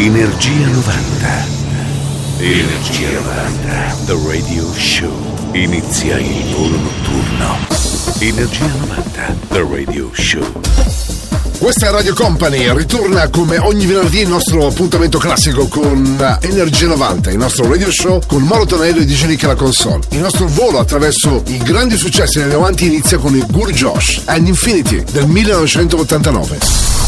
Energia 90. Energia 90. The Radio Show. Inizia il volo notturno. Energia 90. The Radio Show. Questa è Radio Company, ritorna come ogni venerdì il nostro appuntamento classico con Energia 90, il nostro radio show con Mauro Tonello e DJ Nick alla console. Il nostro volo attraverso i grandi successi negli avanti inizia con il Gur Josh and Infinity del 1989.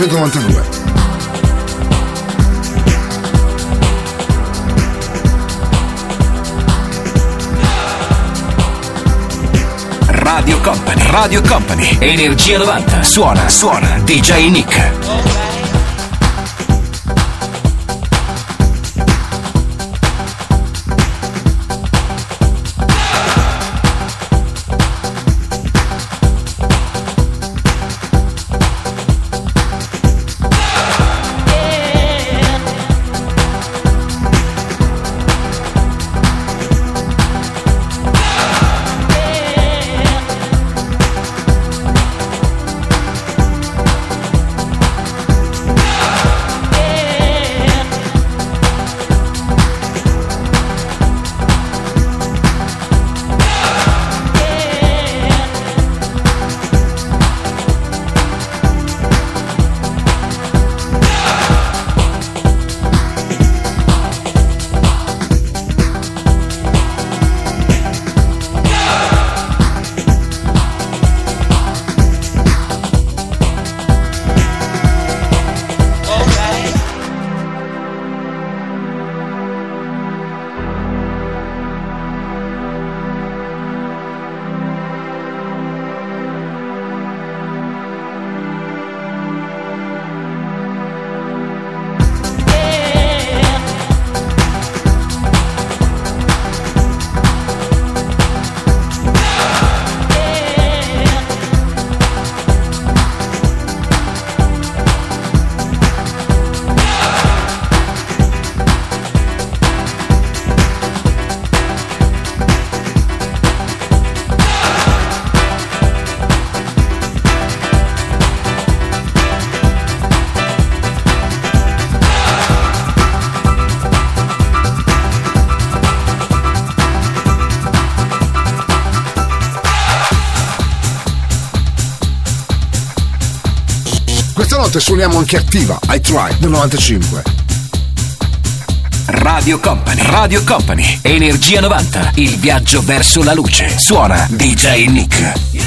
1992. Radio Company, Radio Company, Energia 90. Suona, suona, DJ Nick. Notte suoniamo anche attiva, I Try del 95. Radio Company, Radio Company, Energia 90. Il viaggio verso la luce. Suona DJ Nick.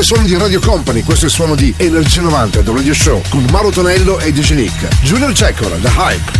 È il suono di Radio Company, questo è il suono di Energia 90, The Radio Show, con Mauro Tonello e DJ Nick. Junior Jackal, The Hype.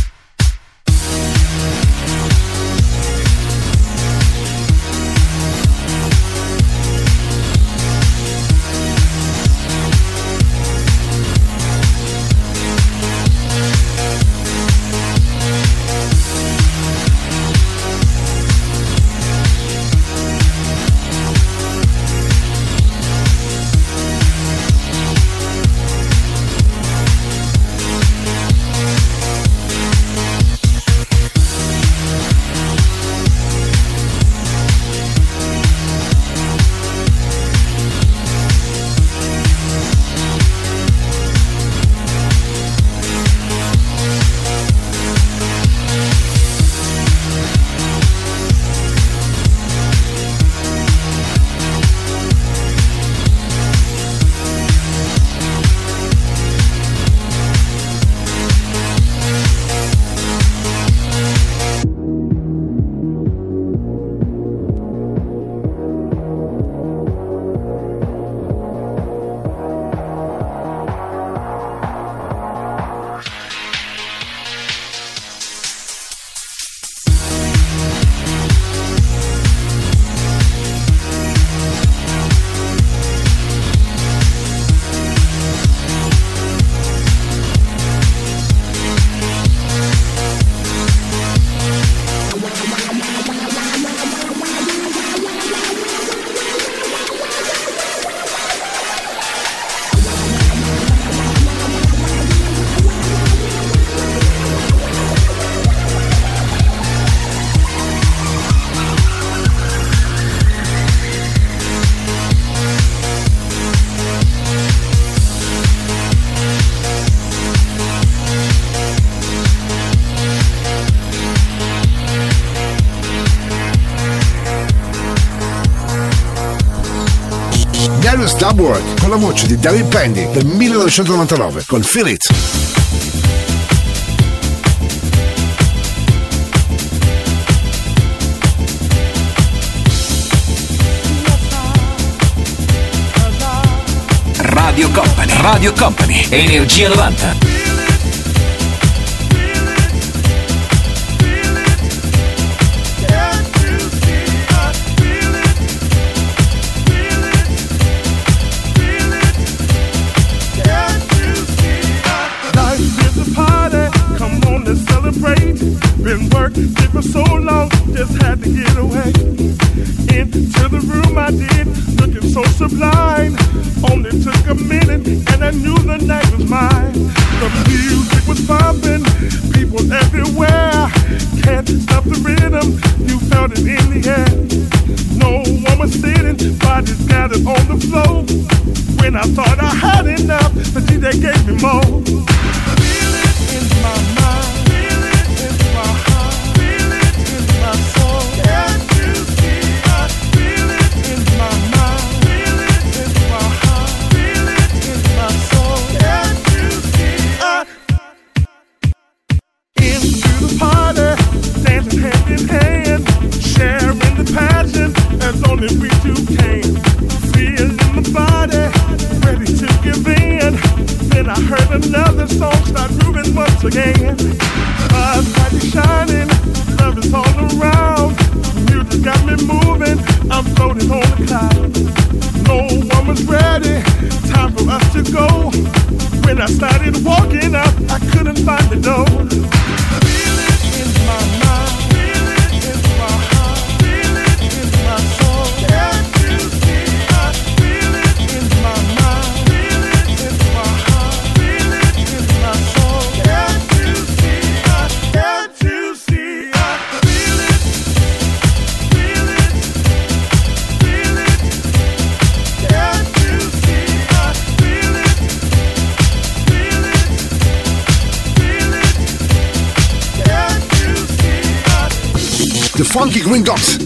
Work con la voce di David Pendy del 1999 con Feel It. Radio Company, Radio Company, Energia 90.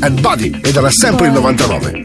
And Buddy ed era sempre il 99.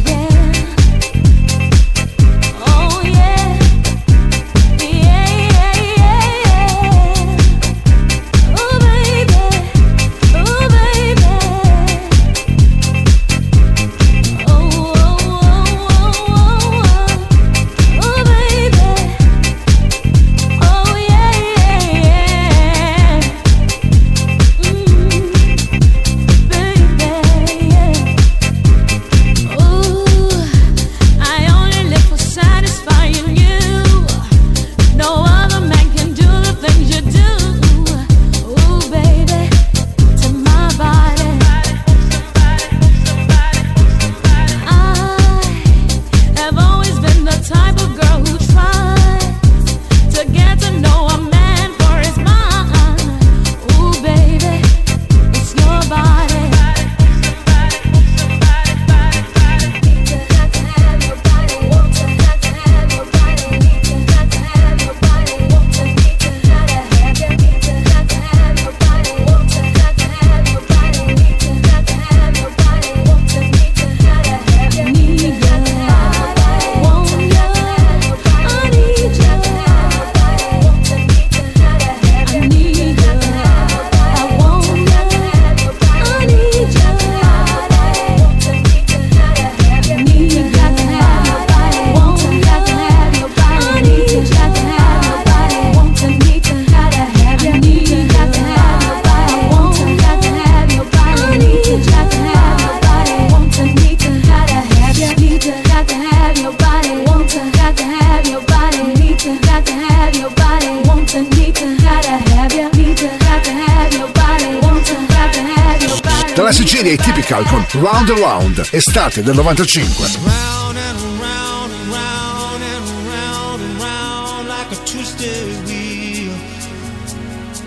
estate del 95.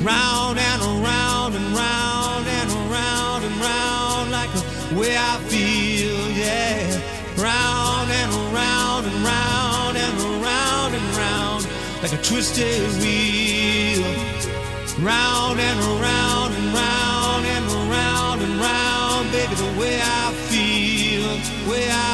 Round and around and round and around and round like the way I feel, yeah. Round and around and round and around and round like a twisted wheel. Round and around and round and around and round, baby, the way I feel. Radio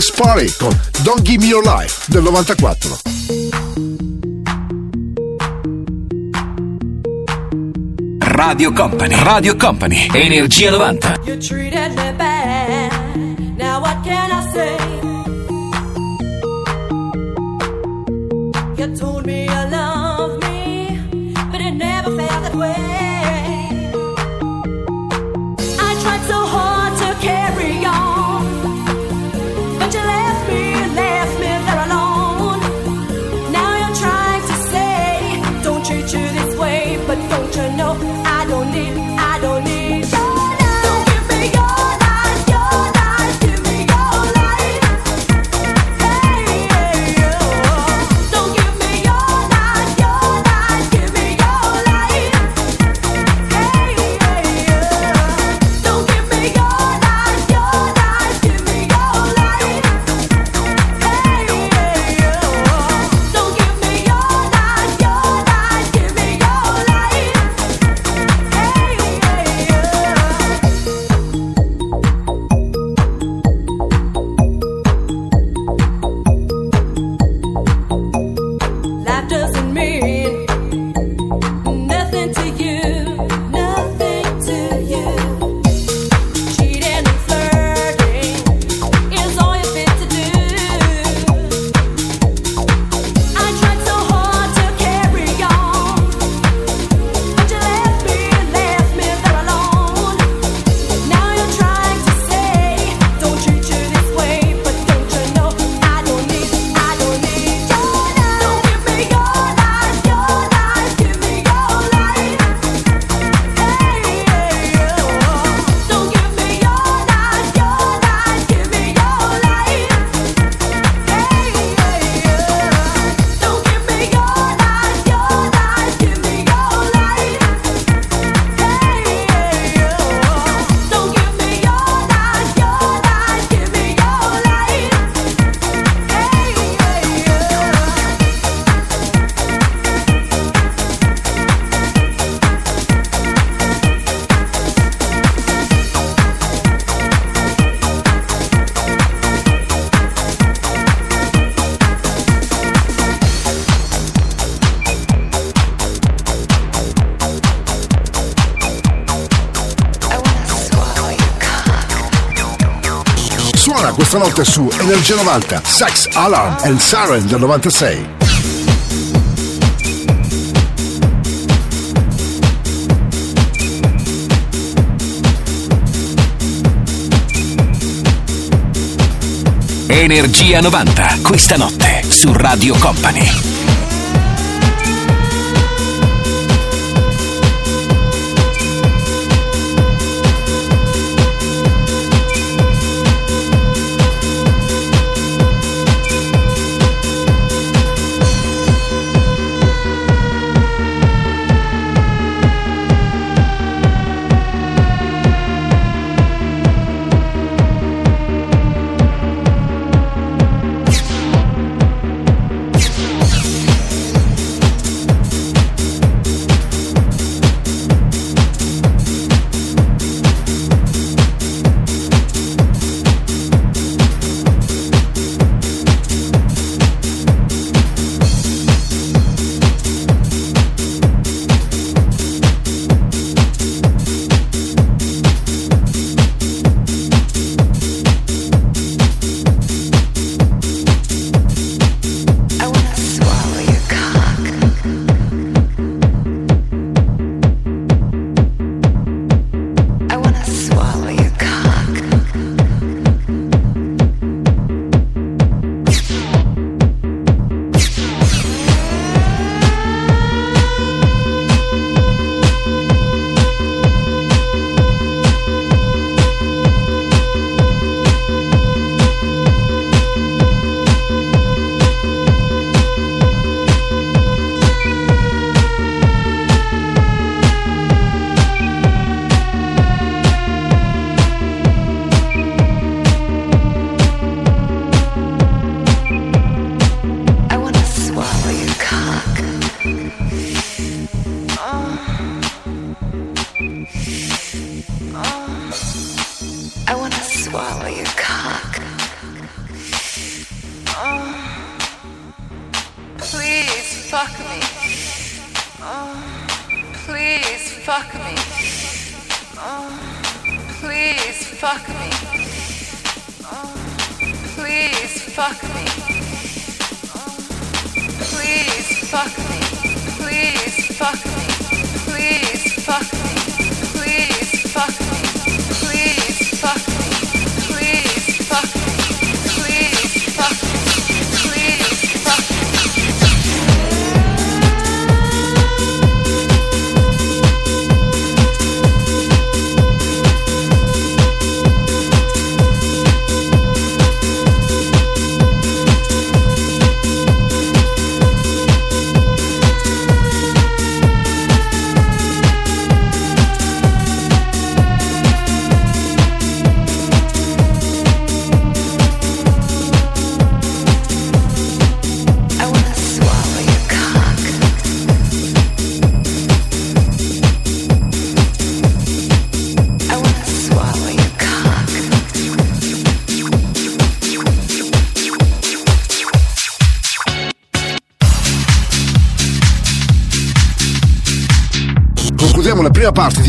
Dance Party con Don't Give Me Your Life del 94. Radio Company, Radio Company, Energia 90. questa su Energia 90, Sex Alarm and Siren del 96. Energia 90, questa notte su Radio Company.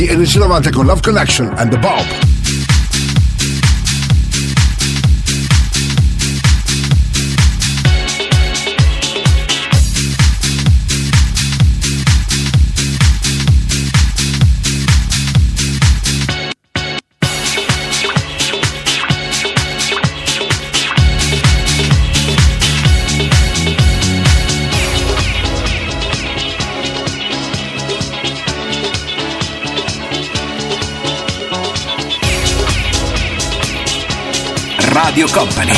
La prima parte di Energy 90 con Love Connection and the Bob.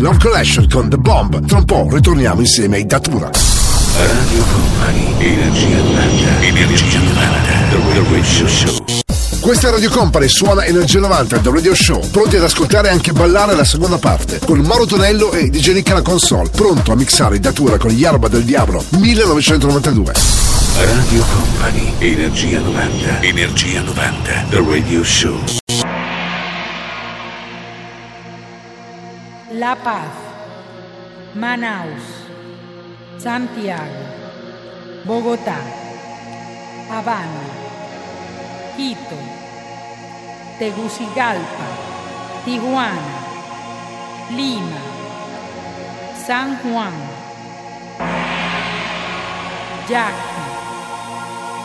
Love Collection con The Bomb. Tra un po' ritorniamo insieme ai Datura. Radio Company, Energia 90. Energia 90. The Radio Show. Questa Radio Company, suona Energia 90 The Radio Show. Pronti ad ascoltare e anche ballare la seconda parte. Con Mauro Tonello e DJ Nick alla console. Pronto a mixare in datura con gli Arba del Diavolo 1992. Radio Company, Energia 90. Energia 90. The Radio Show. La Paz, Manaus, Santiago, Bogotá, Habana, Quito, Tegucigalpa, Tijuana, Lima, San Juan, Yaqui,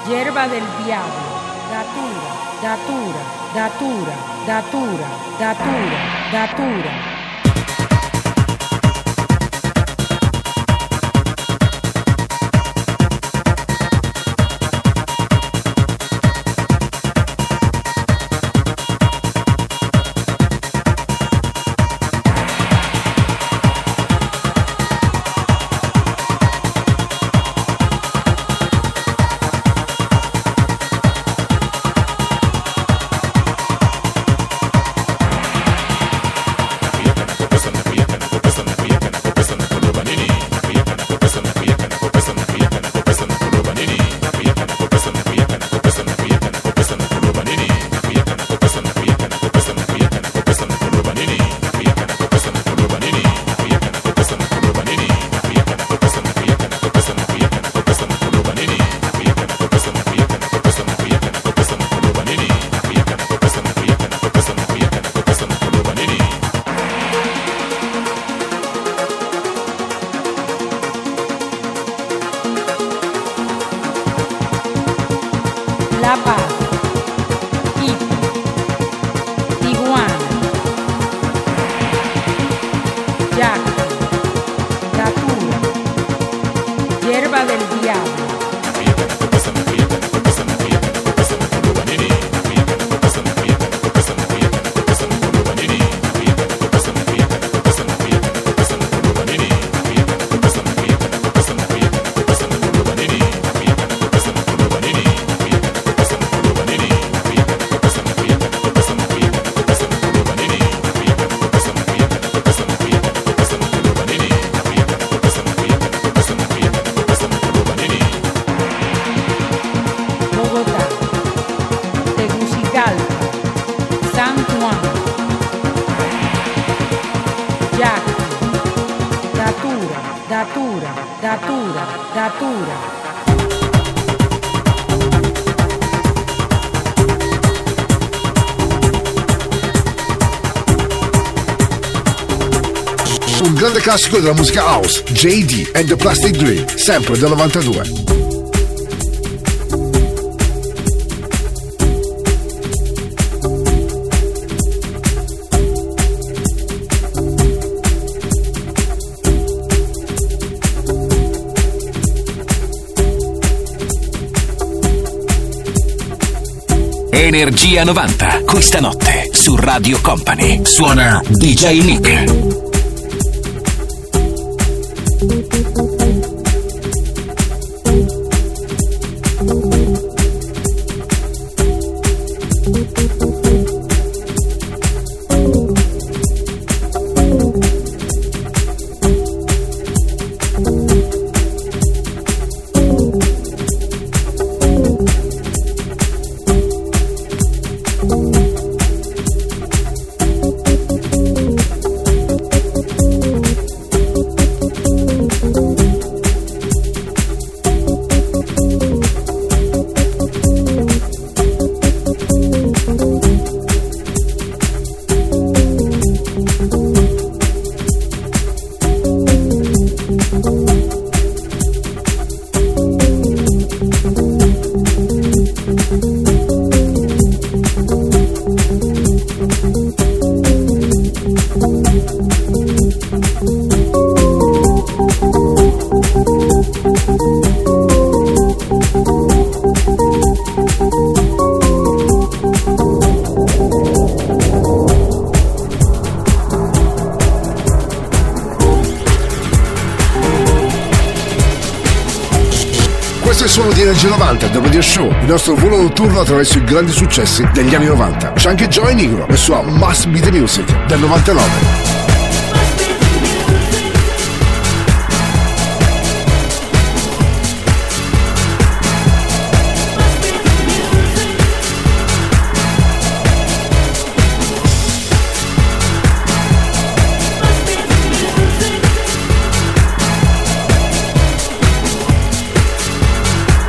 Yerba del Diablo, Datura, Datura, Datura, Datura, Datura, Datura. sierva del diablo. Classico della musica house, JD and the Plastic Dream, sempre del 92. Energia 90, questa notte su Radio Company. Suona DJ Nick. Il nostro volo notturno attraverso i grandi successi degli anni 90. C'è anche Joy Negro e sua Must Be The Music del 99.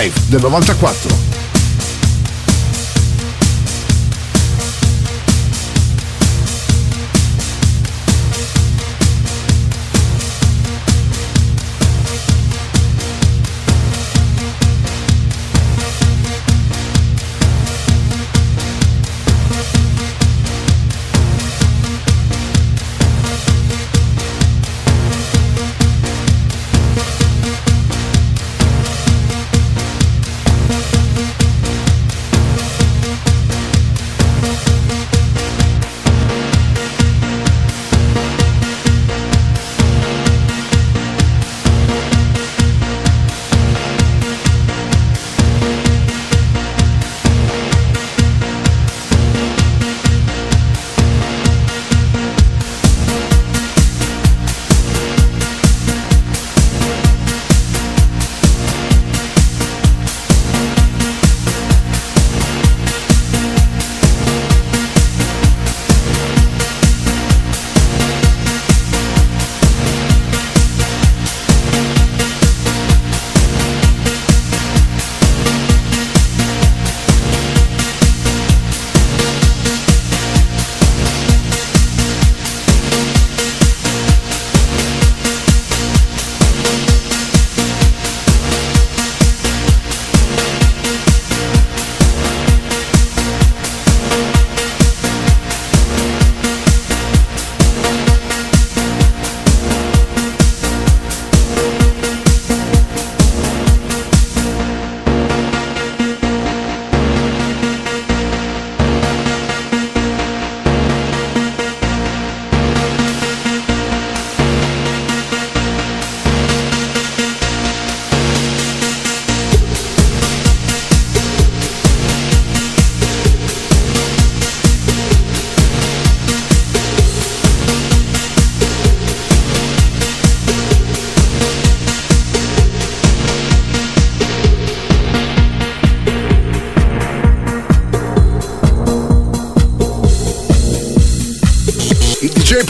Alive del 94.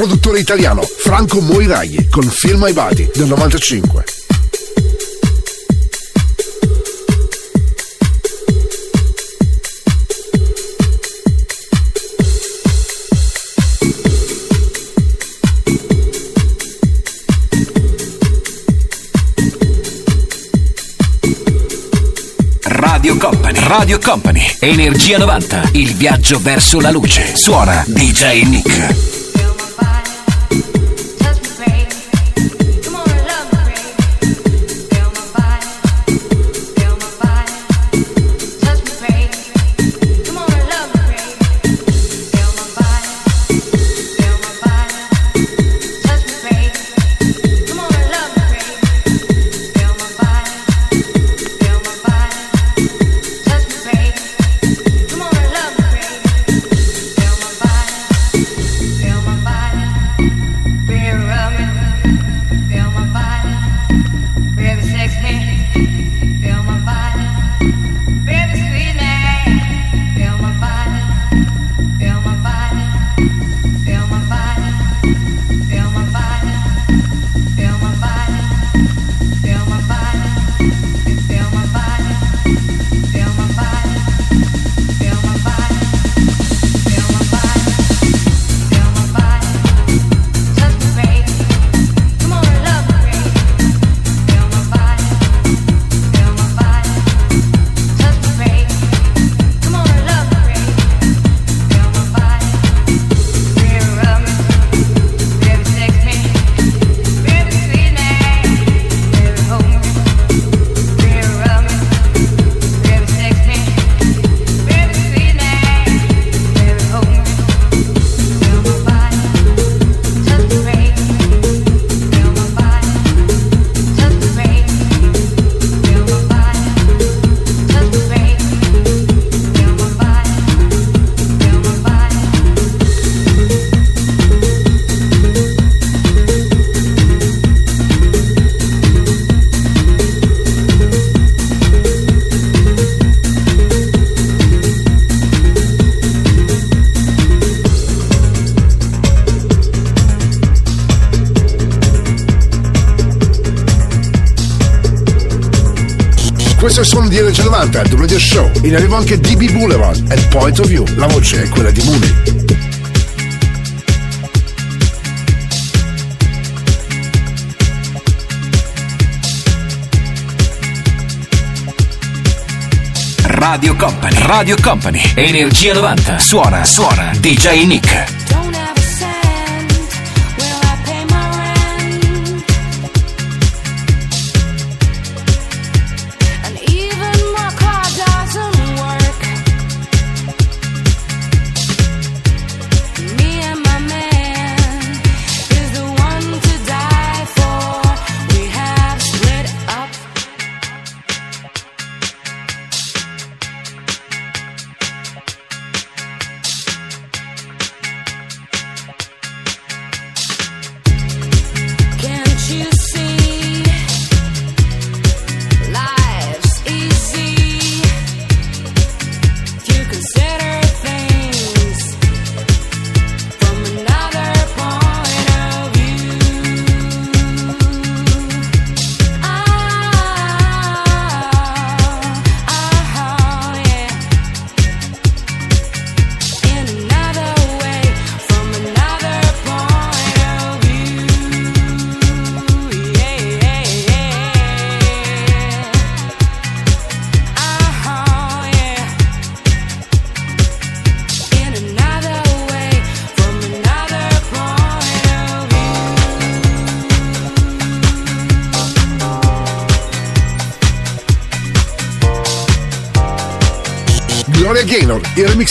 Produttore italiano Franco Moiraghi con Feel My Body del 95. Radio Company, Radio Company, Energia 90, il viaggio verso la luce. Suona DJ Nick. 90, il Radio Show. In arrivo anche DB Boulevard e Point of View. La voce è quella di Mooney. Radio Company, Radio Company, Energia 90. Suona, suona, DJ Nick.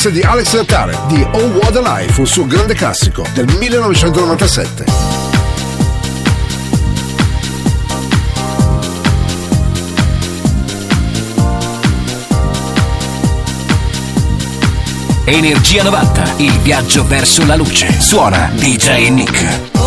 Di Alex Lattare di Oh What a Life, un suo grande classico del 1997. Energia 90, il viaggio verso la luce. Suona DJ Nick.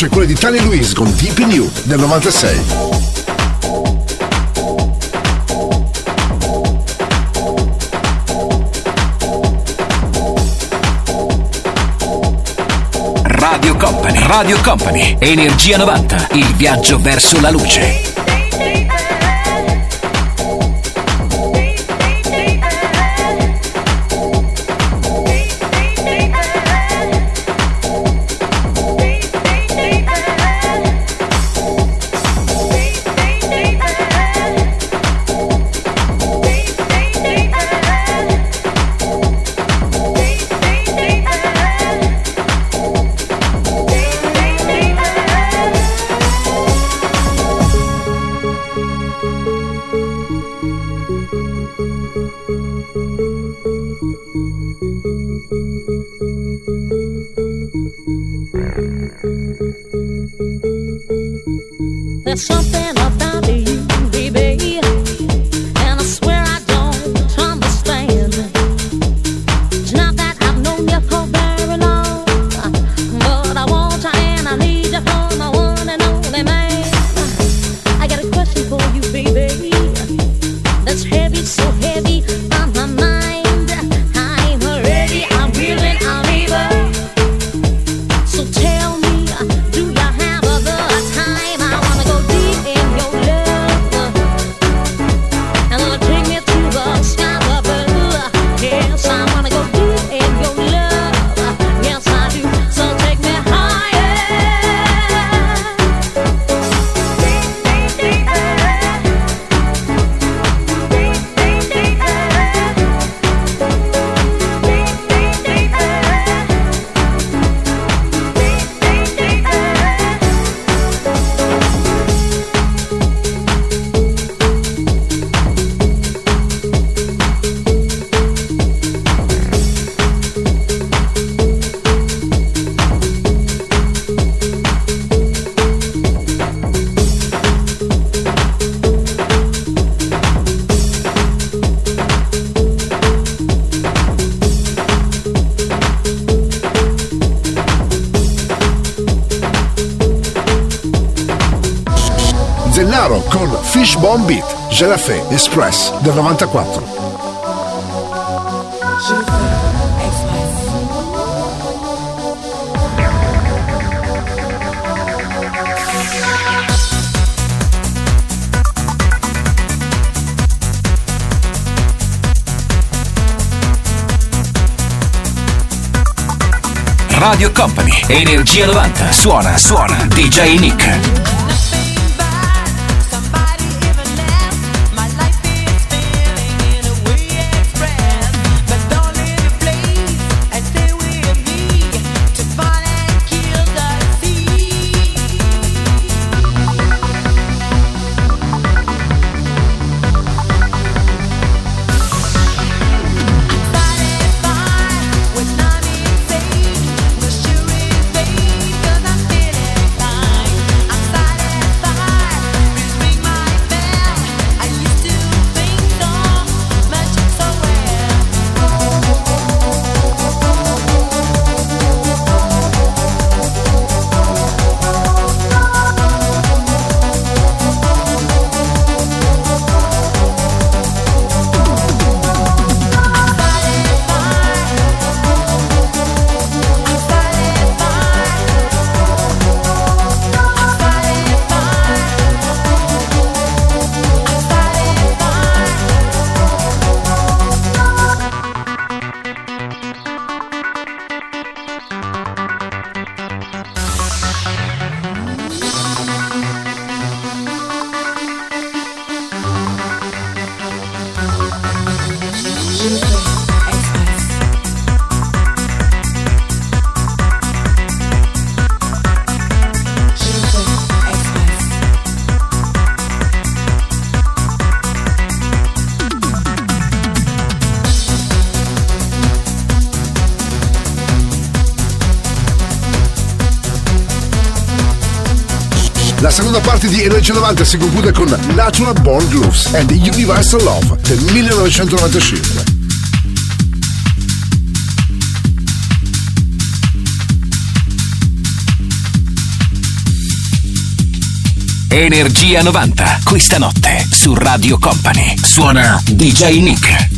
La voce è quella di Tony Louise con Deep in You del 96. Radio Company, Radio Company, Energia 90, il viaggio verso la luce. Beat, Gelafé Express del 94. Radio Company, Energia 90, suona, suona, DJ Nick. seconda parte di Energia 90 si conclude con Natural Born Grooves and Universal Love del 1995. Energia 90, questa notte su Radio Company. Suona DJ Nick.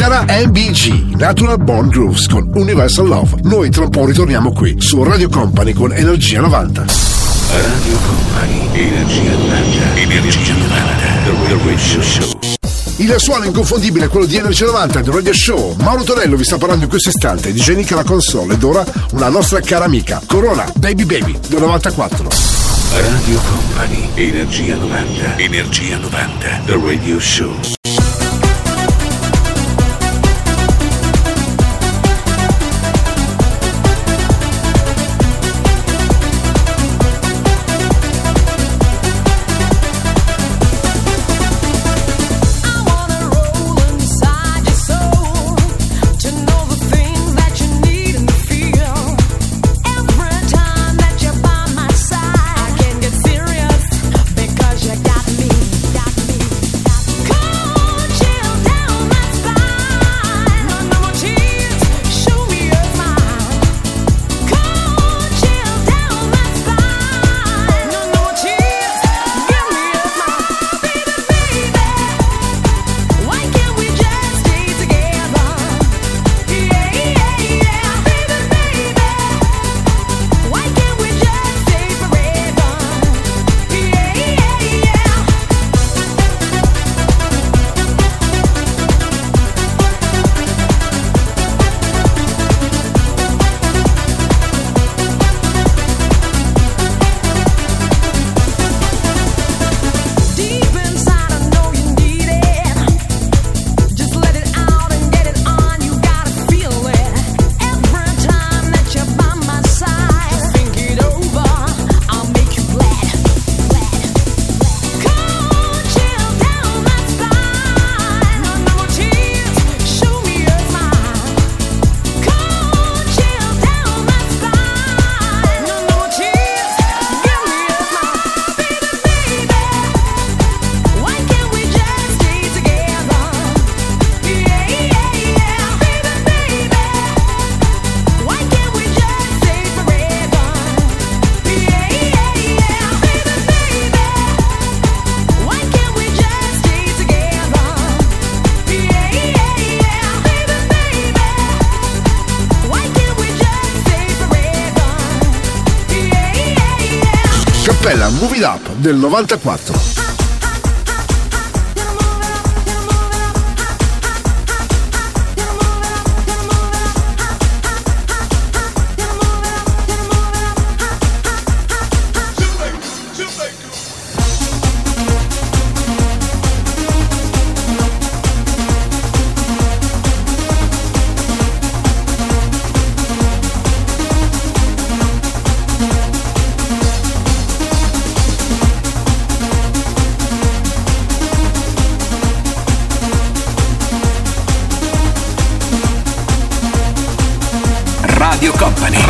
Era MBG, Natural Born Grooves con Universal Love. Noi tra un po' ritorniamo qui su Radio Company con Energia 90. Radio Company, Energia 90, Energia 90, The Radio Show. Il suono inconfondibile è quello di Energia 90 del Radio Show. Mauro Tonello vi sta parlando in questo istante, DJ Nick alla console ed ora una nostra cara amica, Corona Baby Baby del 94. Radio Company, Energia 90, Energia 90, The Radio Show. 94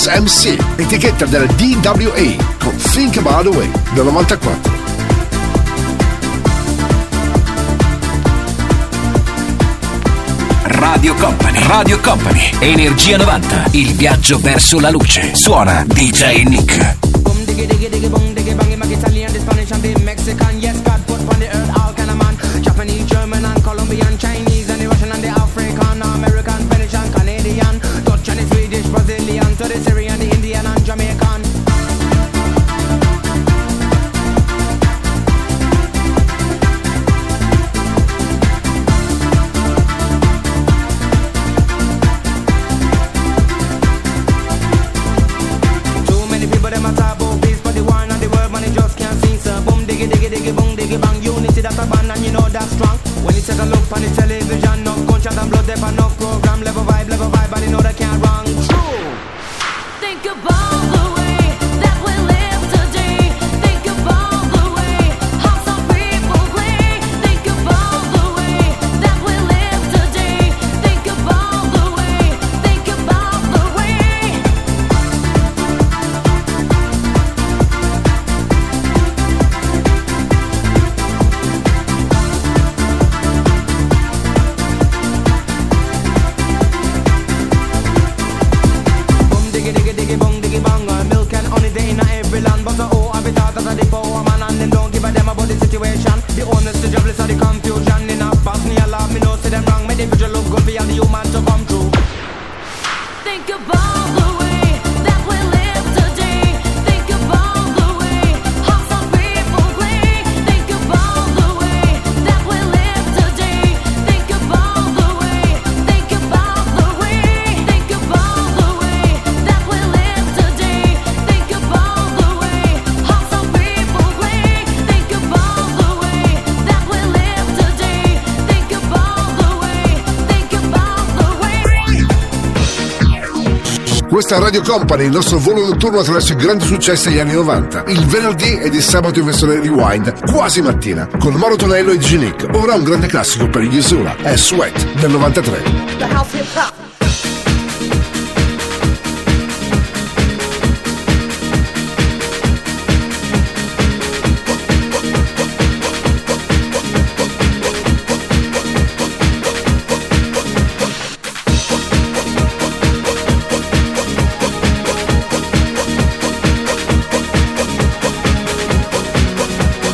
Kiss MC, etichetta della DWA con Think About the Way del 94. Radio Company, Radio Company, Energia 90, il viaggio verso la luce. Suona DJ Nick. Boom, diggy, diggy, diggy, boom, diggy, bang, Italian, Spanish, and Mexican, yes, God. Questa Radio Company, il nostro volo notturno attraverso i grandi successi degli anni 90. Il venerdì ed il sabato in versione rewind, quasi mattina, con Mauro Tonello e G-Nick. Ora un grande classico per gli Usura, è Sweat del 93. The house hip hop.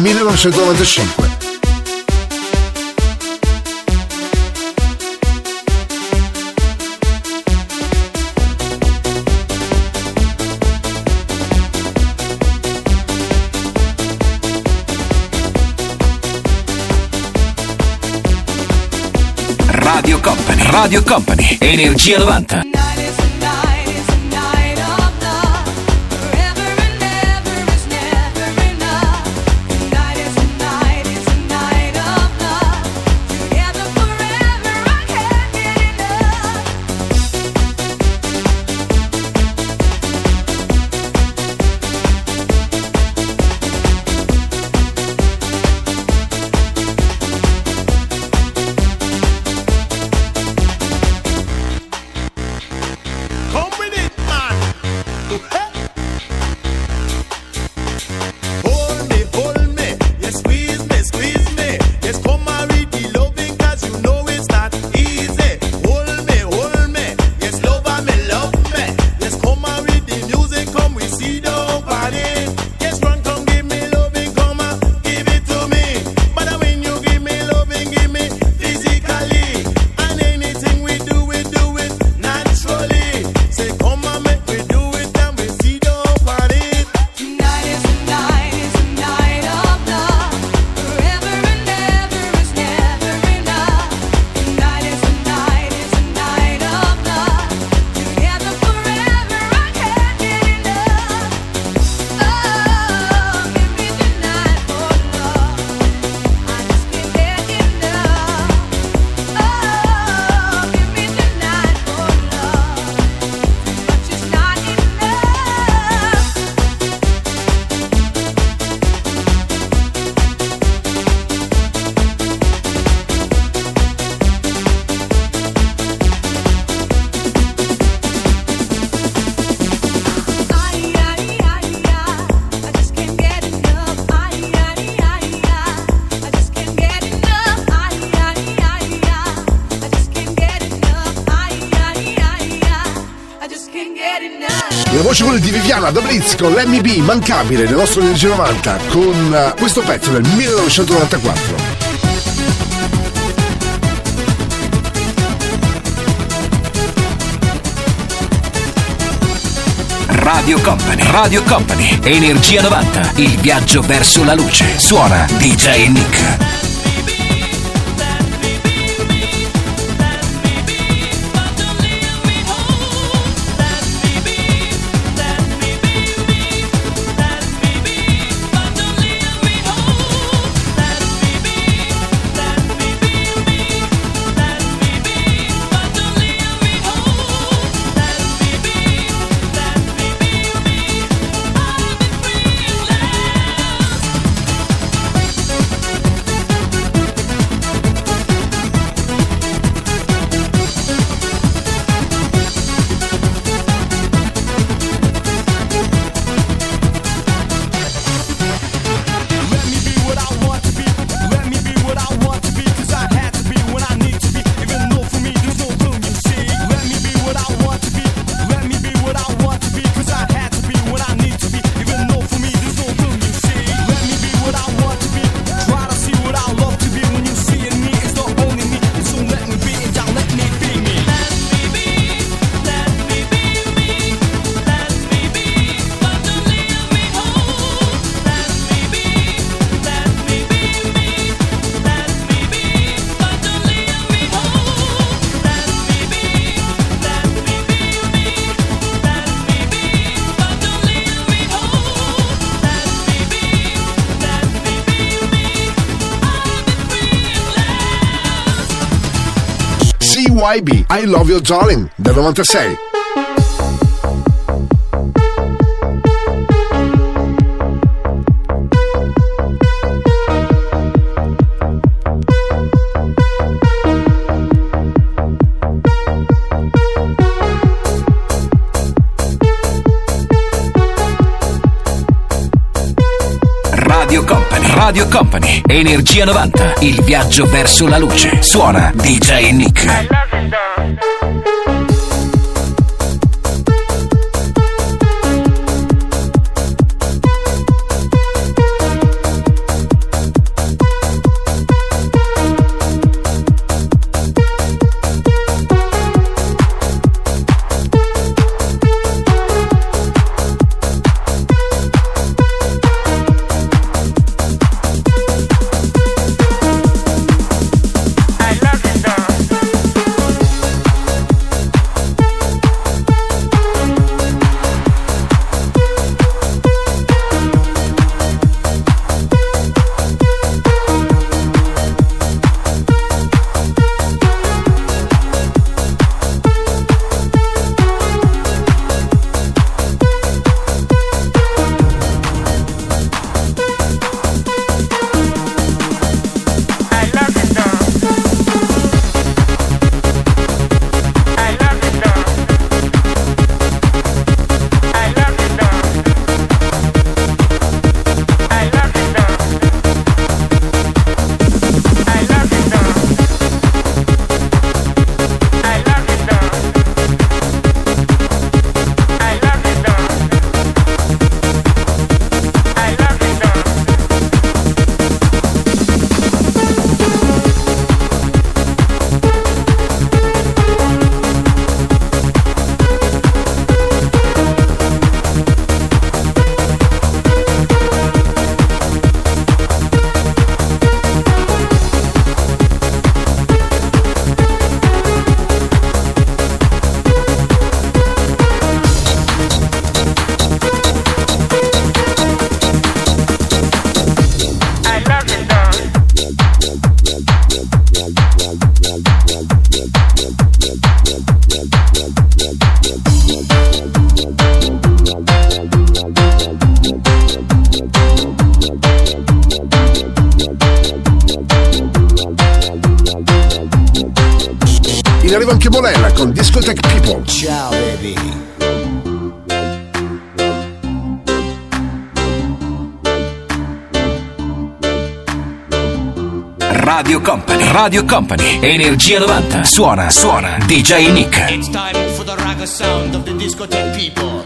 1995. Radio Company. Radio Company. Energia 90. Da Blitz con l'MB immancabile del nostro Energia 90 con eh, questo pezzo del 1994. Radio Company. Radio Company. Energia 90. Il viaggio verso la luce. Suona DJ Nick. I Love Your Darling, del 96. Radio Company. Radio Company. Energia 90. Il viaggio verso la luce. Suona DJ Nick. Radio Company. Energia 90. Suona, suona. DJ Nick. It's time for the ragga sound of the discotheque people.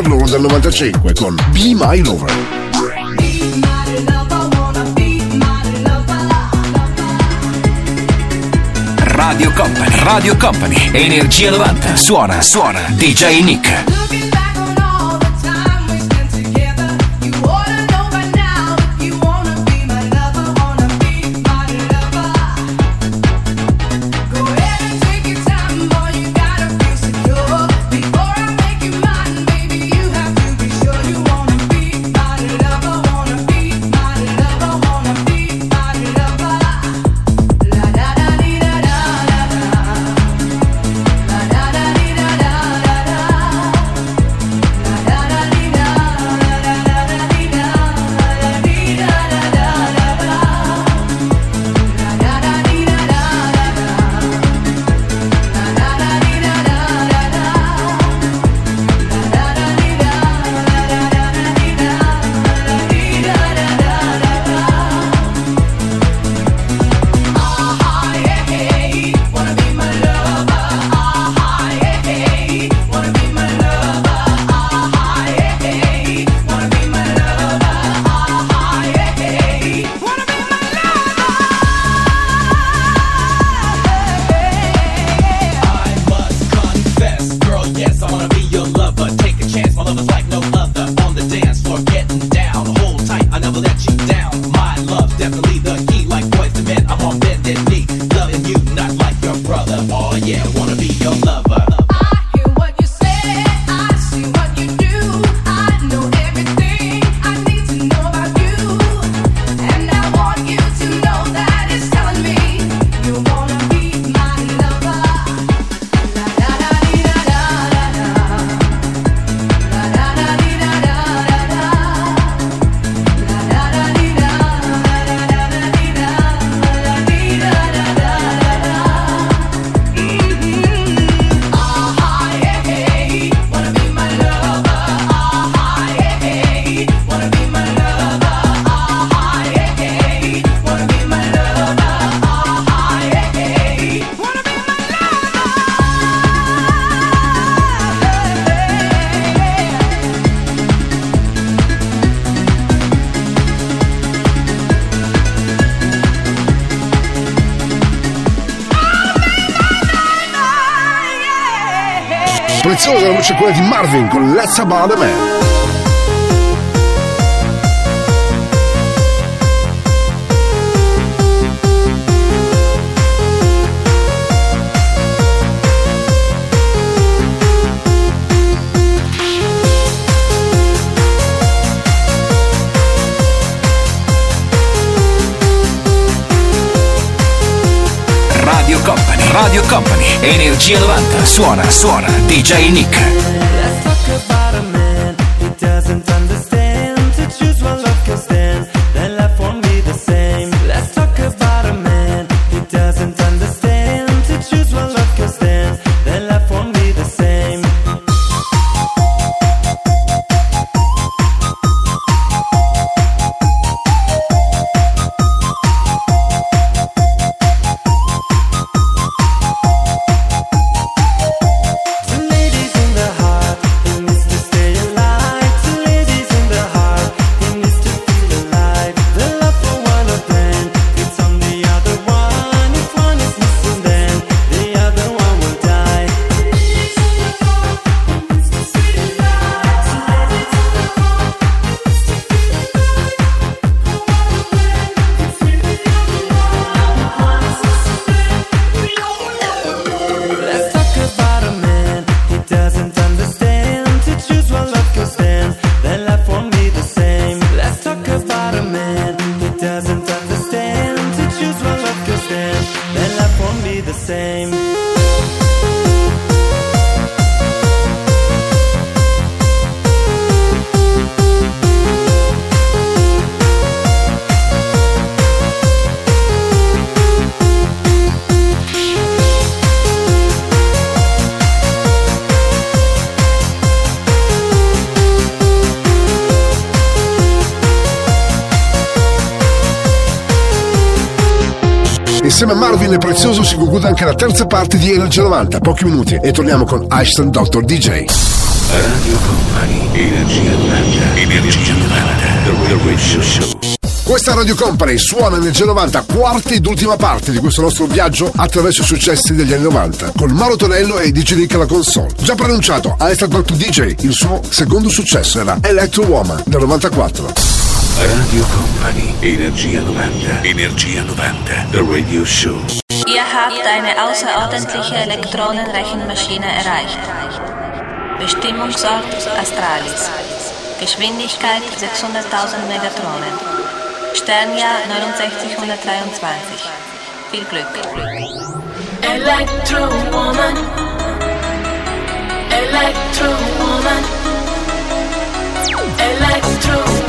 per loro del 95 con Be My Lover. Radio Company, Radio Company, Energia 90. Suona, suona, DJ Nick. invece quella di Marvin con Let's About a Man. Company, Energia 90. Suona, suona, DJ Nick. Energia 90. Pochi minuti e torniamo con Ashton Dr. DJ. Radio Company, Energia 90. Energia 90. The Radio Show. Questa Radio Company suona Energia 90, quarta ed ultima parte di questo nostro viaggio attraverso i successi degli anni 90, con Mauro Tonello e DJ Nick alla console. Già pronunciato, Ashton Dr. DJ, il suo secondo successo era Electro Woman del 94. Radio Company, Energia 90. Energia 90. The Radio Show. Habt eine außerordentliche Elektronenrechenmaschine erreicht. Bestimmungsort Astralis. Geschwindigkeit 600.000 Megatronen. Sternjahr 6923. Viel Glück. Electro woman, electro woman, electro woman,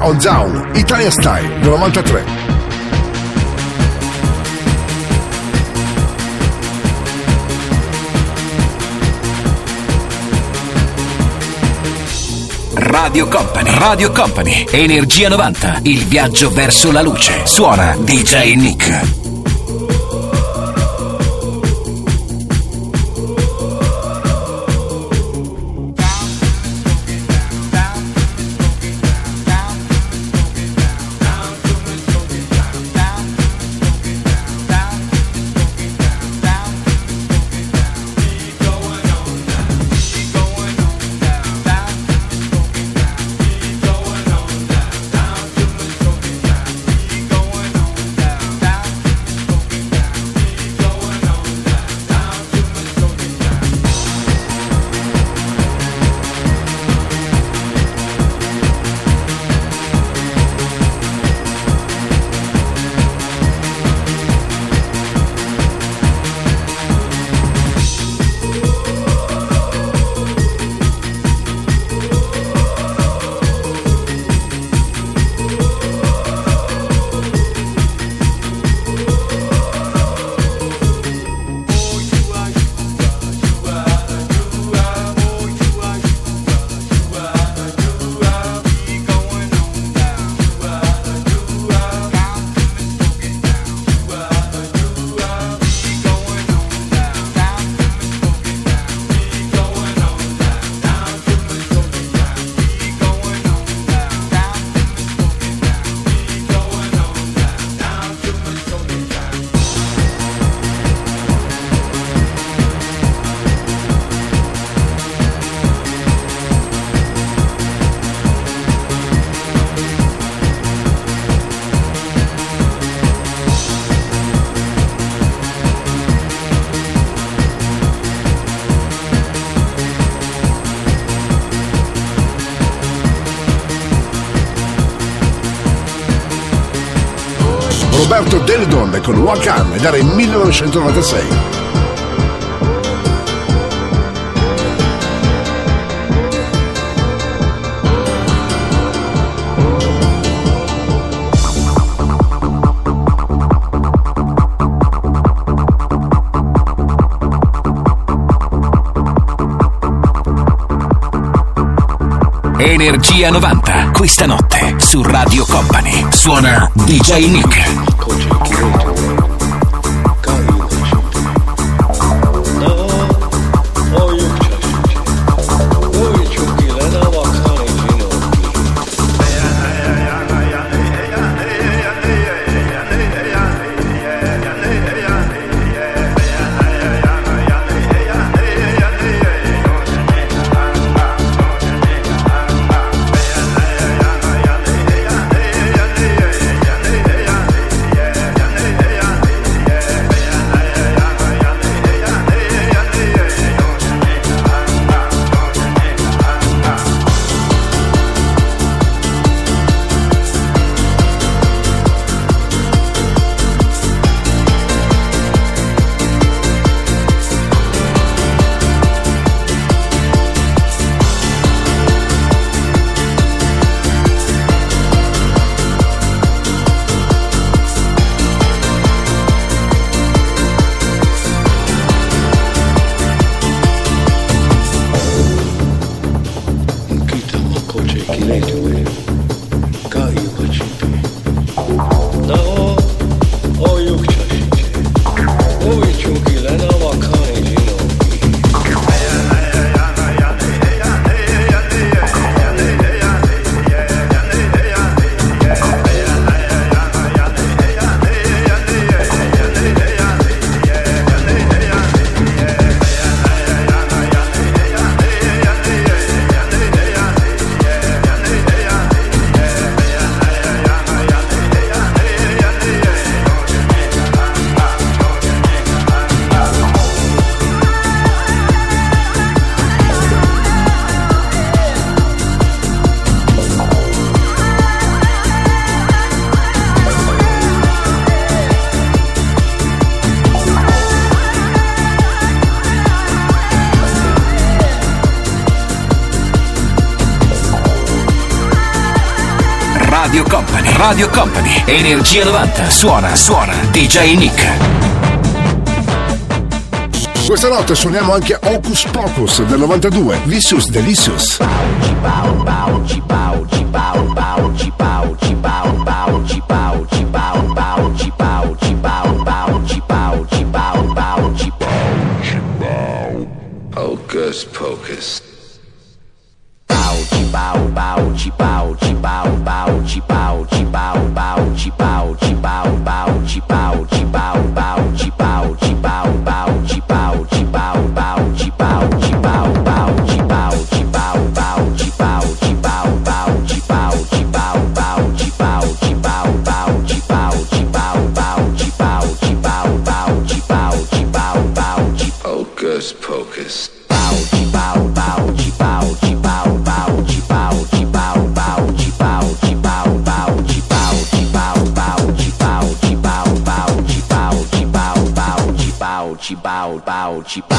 on Down, Italia Style, 93. Radio Company, Radio Company, Energia 90, il viaggio verso la luce. Suona DJ Nick. Delle Donne con Wakan ed era il 1996. Energia 90. Questa notte su Radio Company. Suona DJ Nick. Radio Company. Energia 90. Suona, suona. DJ Nick. Questa notte suoniamo anche Hocus Pocus del 92, Vicious Delicious. Hocus Hocus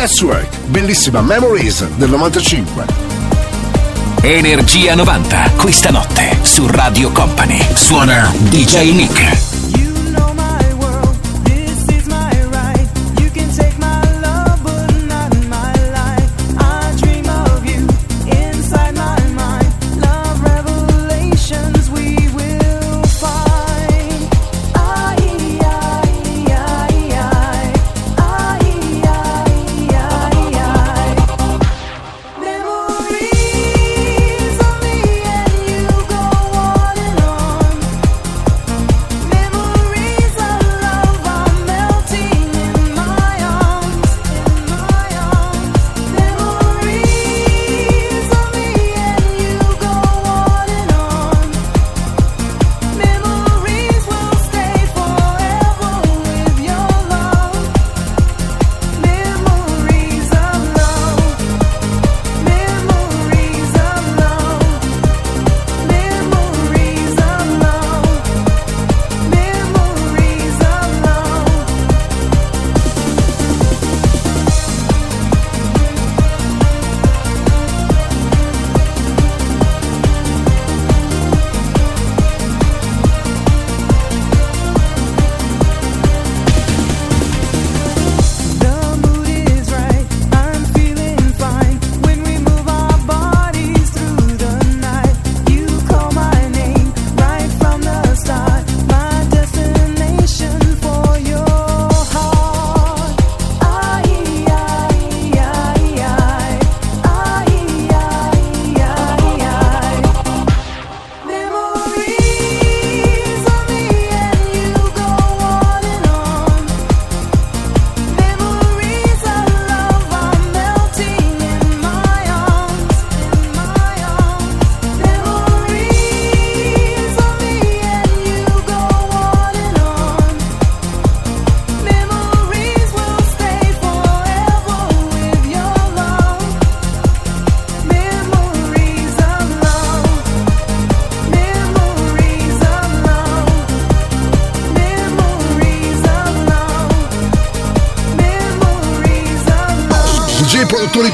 Network, bellissima Memories del 95. Energia 90, questa notte su Radio Company. Suona DJ Nick.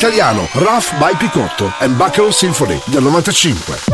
Italiano, Raf by Picotto and Buckle Symphony del 95.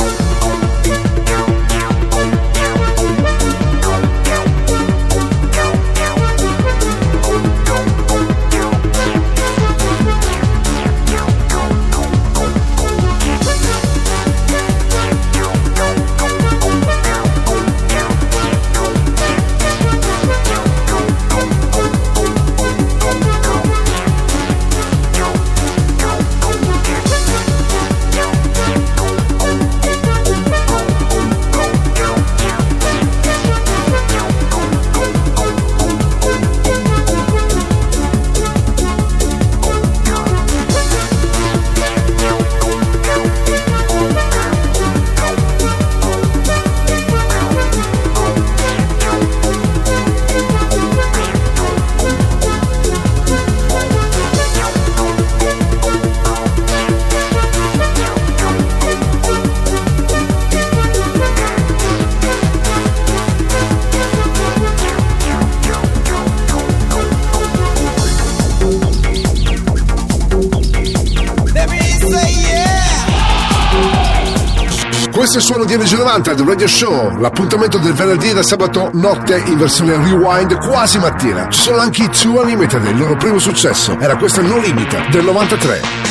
Unplugged Radio Show, l'appuntamento del venerdì e del sabato notte in versione rewind quasi mattina. Ci sono anche i 2 Unlimited, il loro primo successo era questo No Limit del 93.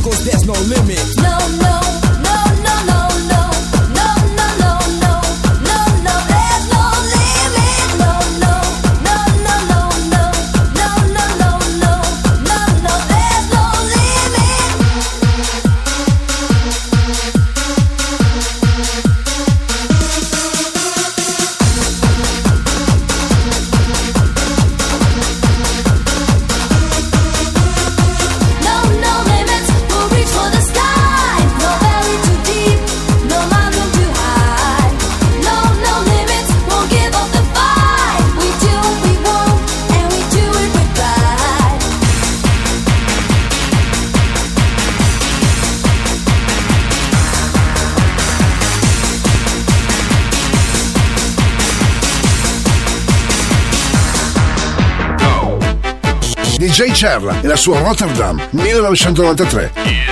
cause there's no limit. No, no. DJ Cerra e la sua Rotterdam 1993.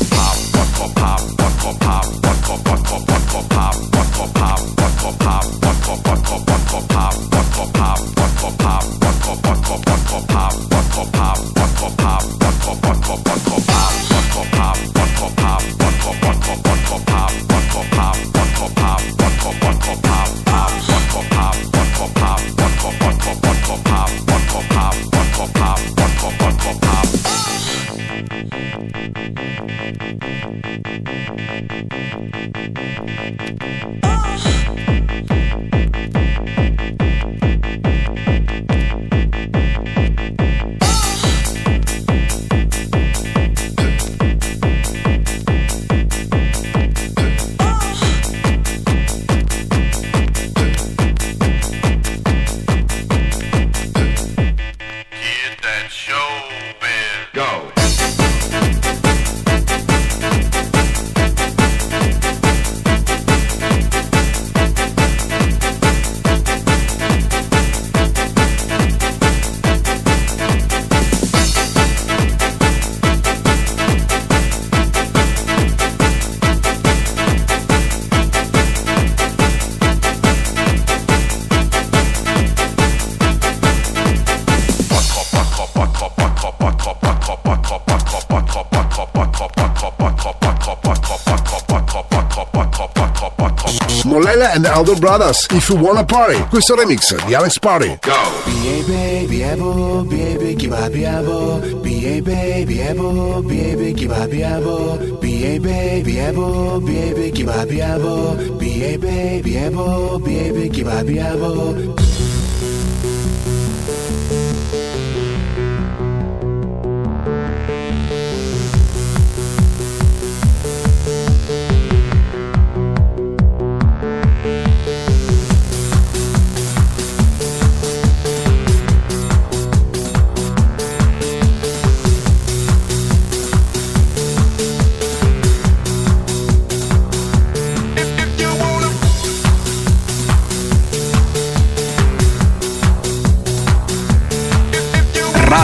Elder Brothers, If You Wanna Party. Questo remix di Alex Party. Baby, biebo, baby, kiba biebo, baby, biebo, baby, kiba biebo, baby, biebo, baby, kiba biebo, baby, biebo, baby, kiba biebo.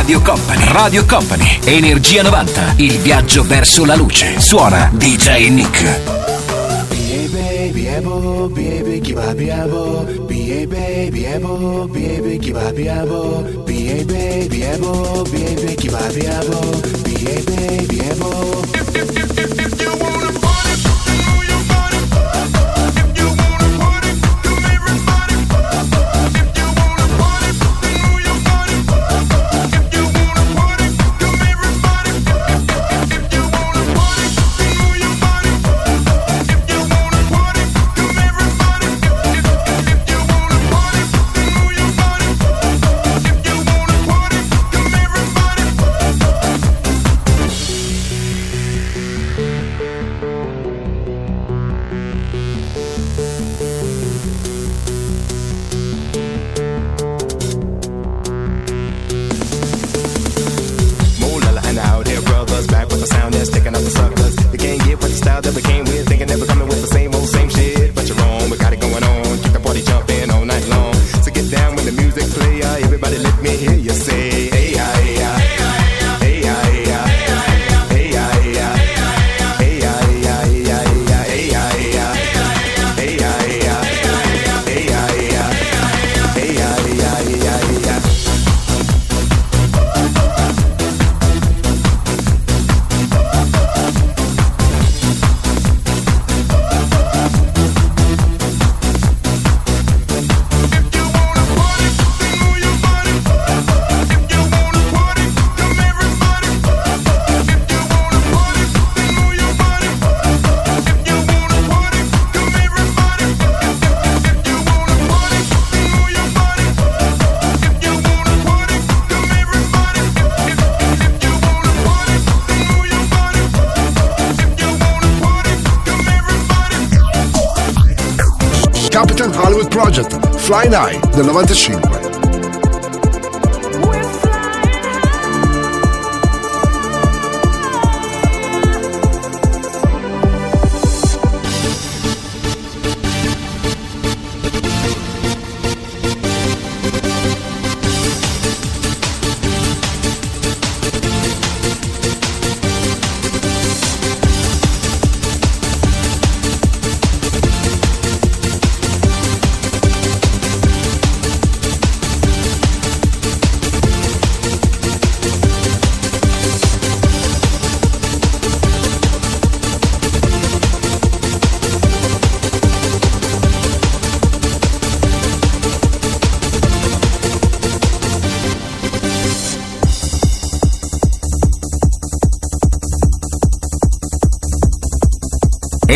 Radio Company, Radio Company, Energia 90, il viaggio verso la luce. Suona DJ Nick. Biebo, baby, kiba biebo, baby, biebo, baby, kiba biebo, baby, biebo, baby, kiba biebo, baby, biebo. Del 95.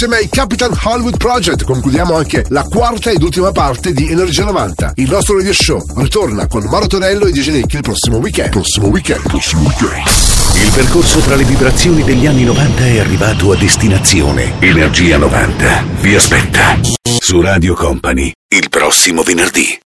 Insieme ai Capitan Hollywood Project concludiamo anche la quarta ed ultima parte di Energia 90. Il nostro radio show ritorna con Mauro Tonello e DJ Nick il prossimo weekend. Prossimo weekend. Prossimo weekend. Il percorso tra le vibrazioni degli anni 90 è arrivato a destinazione. Energia 90 vi aspetta su Radio Company il prossimo venerdì.